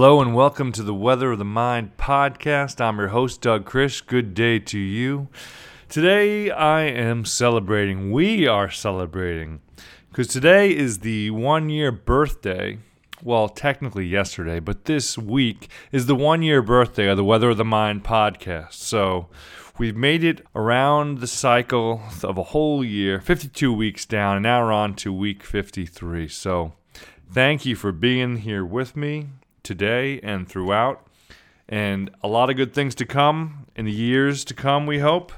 Hello and welcome to the Weather of the Mind podcast. I'm your host, Doug Krish. Good day to you. Today I am celebrating, we are celebrating, because today is the one year birthday. Well, technically yesterday, but this week is the one year birthday of the Weather of the Mind podcast. So we've made it around the cycle of a whole year, 52 weeks down, and now we're on to week 53. So thank you for being here with me today and throughout, and a lot of good things to come in the years to come, we hope.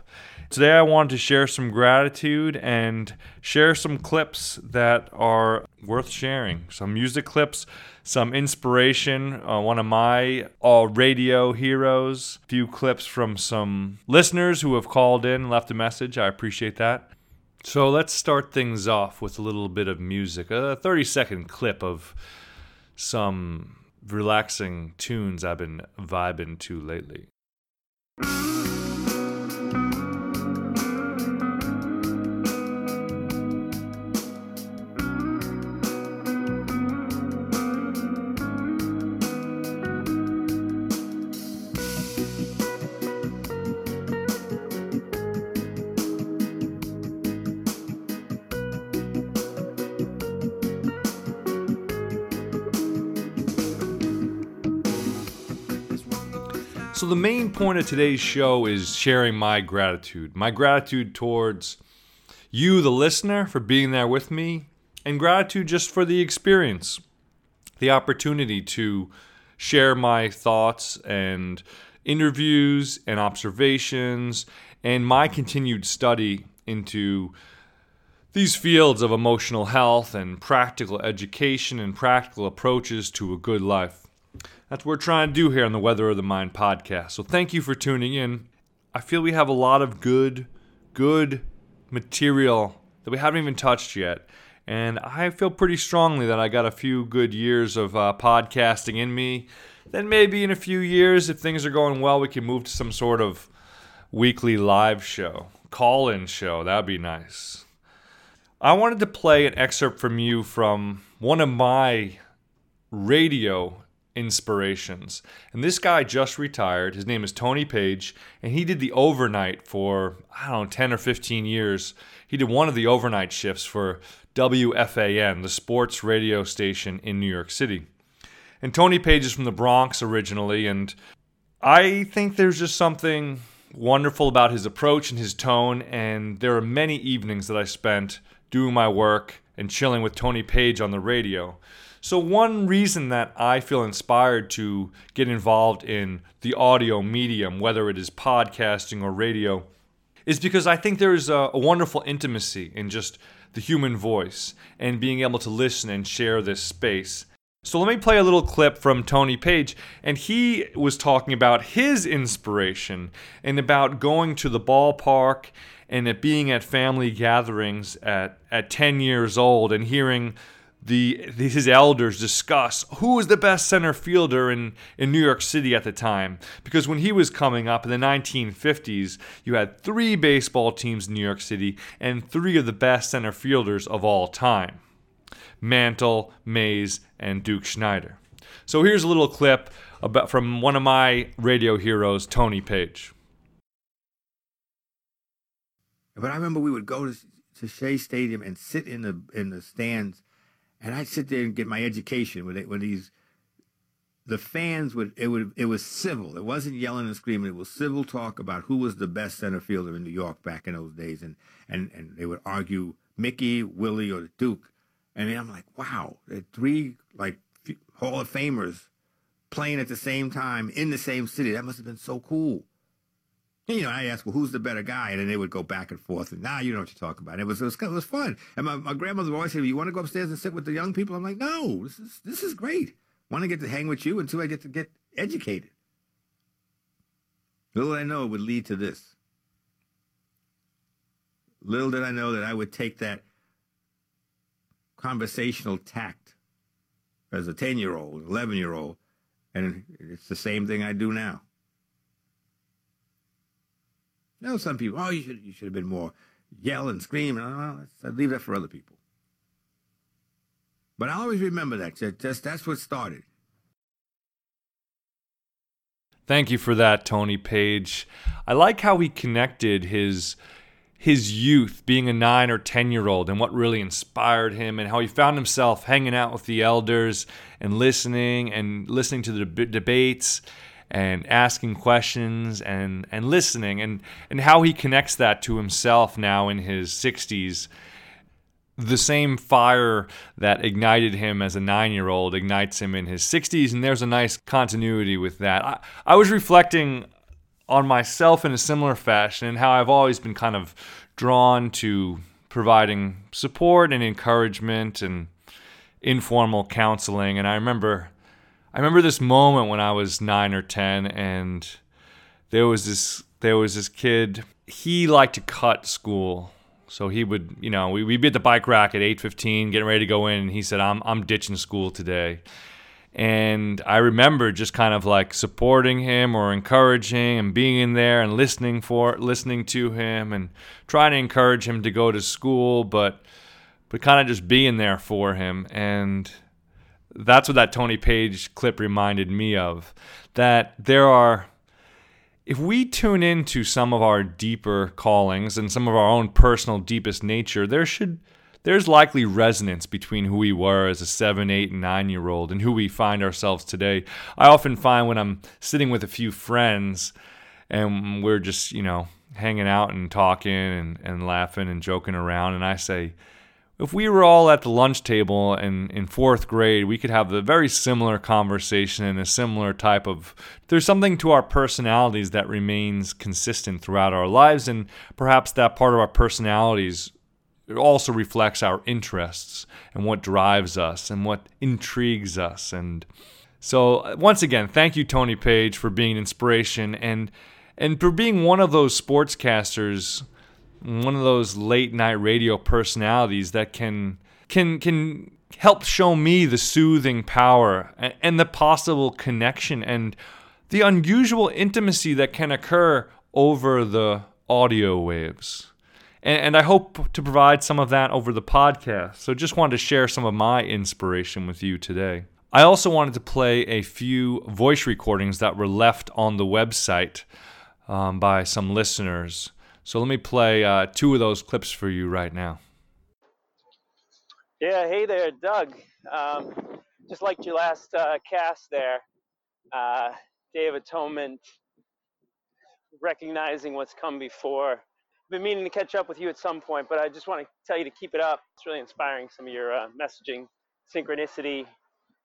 Today, I wanted to share some gratitude and share some clips that are worth sharing. Some music clips, some inspiration. Uh, one of my uh, radio heroes, a few clips from some listeners who have called in and left a message. I appreciate that. So let's start things off with a little bit of music, a 30 second clip of some relaxing tunes I've been vibing to lately. So, the main point of today's show is sharing my gratitude. My gratitude towards you, the listener, for being there with me, and gratitude just for the experience, the opportunity to share my thoughts and interviews and observations and my continued study into these fields of emotional health and practical education and practical approaches to a good life. That's what we're trying to do here on the Weather of the Mind podcast. So thank you for tuning in. I feel we have a lot of good, good material that we haven't even touched yet. And I feel pretty strongly that I got a few good years of uh, podcasting in me. Then maybe in a few years, if things are going well, we can move to some sort of weekly live show, call in show. That'd be nice. I wanted to play an excerpt from you from one of my radio inspirations. And this guy just retired. His name is Tony Paige, and he did the overnight for, I don't know, 10 or 15 years. He did one of the overnight shifts for WFAN, the sports radio station in New York City. And Tony Paige is from the Bronx originally, and I think there's just something wonderful about his approach and his tone. And there are many evenings that I spent doing my work and chilling with Tony Paige on the radio. So, one reason that I feel inspired to get involved in the audio medium, whether it is podcasting or radio, is because I think there's a, a, wonderful intimacy in just the human voice and being able to listen and share this space. So, let me play a little clip from Tony Paige, and he was talking about his inspiration and about going to the ballpark and being at family gatherings at, at 10 years old and hearing the his elders discuss who was the best center fielder in, in New York City at the time. Because when he was coming up in the 1950s, you had three baseball teams in New York City and three of the best center fielders of all time Mantle, Mays, and Duke Snider. So here's a little clip about from one of my radio heroes, Tony Paige. But I remember we would go to, to Shea Stadium and sit in the in the stands and I'd sit there and get my education with it, these. The fans would it would it was civil. It wasn't yelling and screaming. It was civil talk about who was the best center fielder in New York back in those days, and and and they would argue Mickey, Willie, or the Duke. And I'm like, wow, three like Hall of Famers playing at the same time in the same city. That must have been so cool. And, you know, I asked, well, who's the better guy? And then they would go back and forth. And now nah, you know what you're talking about. It was, it was, it was fun. And my, my grandmother would always say, you want to go upstairs and sit with the young people? I'm like, no, this is, this is great. One, I get to hang with you, and two, I get to get educated. Little did I know it would lead to this. Little did I know that I would take that conversational tact as a 10 year old, 11 year old, and it's the same thing I do now. Now some people, oh, you should you should have been more yell and scream. Well, I leave that for other people. But I always remember that. Just that's what started. Thank you for that, Tony Paige. I like how he connected his his youth being a 9 or 10 year old and what really inspired him and how he found himself hanging out with the elders and listening and listening to the deb- debates and asking questions and and listening and and how he connects that to himself now in his 60s the same fire that ignited him as a nine year old ignites him in his 60s, and there's a nice continuity with that. I, I was reflecting on myself in a similar fashion and how I've always been kind of drawn to providing support and encouragement and informal counseling. And I remember, I remember this moment when I was nine or ten, and there was this there was this kid. He liked to cut school so he would, you know, we, we'd be at the bike rack at 8.15, getting ready to go in, and he said, I'm, I'm ditching school today. And I remember just kind of like supporting him or encouraging and being in there and listening for listening to him and trying to encourage him to go to school, but but kind of just being there for him. And that's what that Tony Paige clip reminded me of. That there are if we tune into some of our deeper callings and some of our own personal deepest nature, there should there's likely resonance between who we were as a seven, eight, and nine year old and who we find ourselves today. I often find when I'm sitting with a few friends and we're just, you know, hanging out and talking and, and laughing and joking around, and I say, if we were all at the lunch table in, in fourth grade, we could have a very similar conversation and a similar type of. There's something to our personalities that remains consistent throughout our lives, and perhaps that part of our personalities also reflects our interests and what drives us and what intrigues us. And so, once again, thank you, Tony Paige, for being an inspiration and and for being one of those sportscasters one of those late night radio personalities that can can can help show me the soothing power and the possible connection and the unusual intimacy that can occur over the audio waves. And, I hope to provide some of that over the podcast. So just wanted to share some of my inspiration with you today. I also wanted to play a few voice recordings that were left on the website um, by some listeners. So let me play uh, two of those clips for you right now. Yeah, hey there, Doug. Um, just liked your last uh, cast there. Uh, Day of Atonement, recognizing what's come before. I've been meaning to catch up with you at some point, but I just want to tell you to keep it up. It's really inspiring, some of your uh, messaging, synchronicity,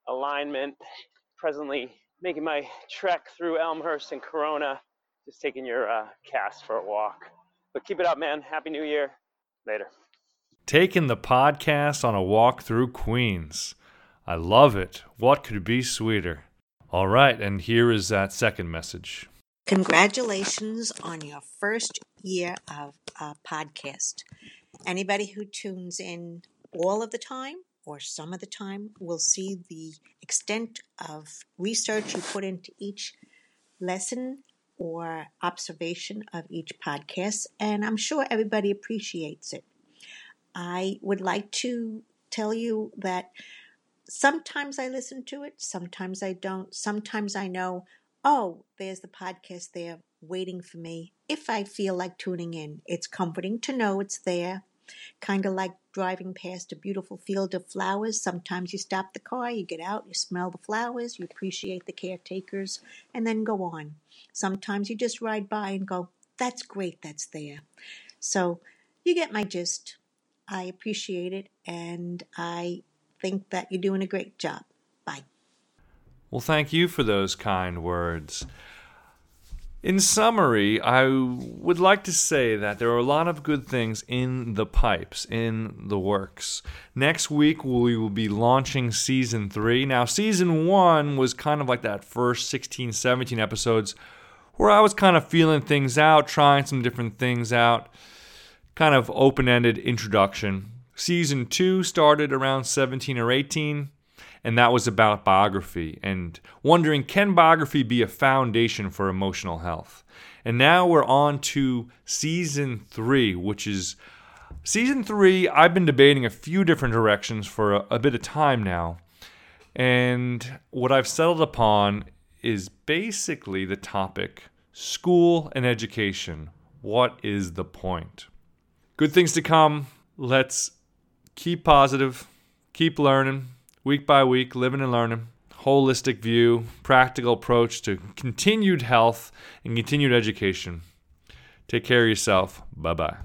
alignment. Presently making my trek through Elmhurst and Corona, just taking your uh, cast for a walk. But keep it up, man. Happy New Year. Later. Taking the podcast on a walk through Queens. I love it. What could be sweeter? All right, and here is that second message. Congratulations on your first year of a podcast. Anybody who tunes in all of the time or some of the time will see the extent of research you put into each lesson or observation of each podcast, and I'm sure everybody appreciates it. I would like to tell you that sometimes I listen to it, sometimes I don't. Sometimes I know, oh, there's the podcast there waiting for me if I feel like tuning in. It's comforting to know it's there. Kind of like driving past a beautiful field of flowers. Sometimes you stop the car, you get out, you smell the flowers, you appreciate the caretakers, and then go on. Sometimes you just ride by and go, that's great, that's there. So you get my gist. I appreciate it, and I think that you're doing a great job. Bye. Well, thank you for those kind words. In summary, I would like to say that there are a lot of good things in the pipes, in the works. Next week, we will be launching season three. Now, season one was kind of like that first 16, 17 episodes where I was kind of feeling things out, trying some different things out, kind of open ended introduction. Season two started around 17 or 18 and that was about biography and wondering can biography be a foundation for emotional health? And now we're on to season three, which is season three. I've been debating a few different directions for a, a bit of time now. And what I've settled upon is basically the topic school and education. What is the point? Good things to come. Let's keep positive, keep learning week by week, living and learning. Holistic view, practical approach to continued health and continued education. Take care of yourself. Bye bye.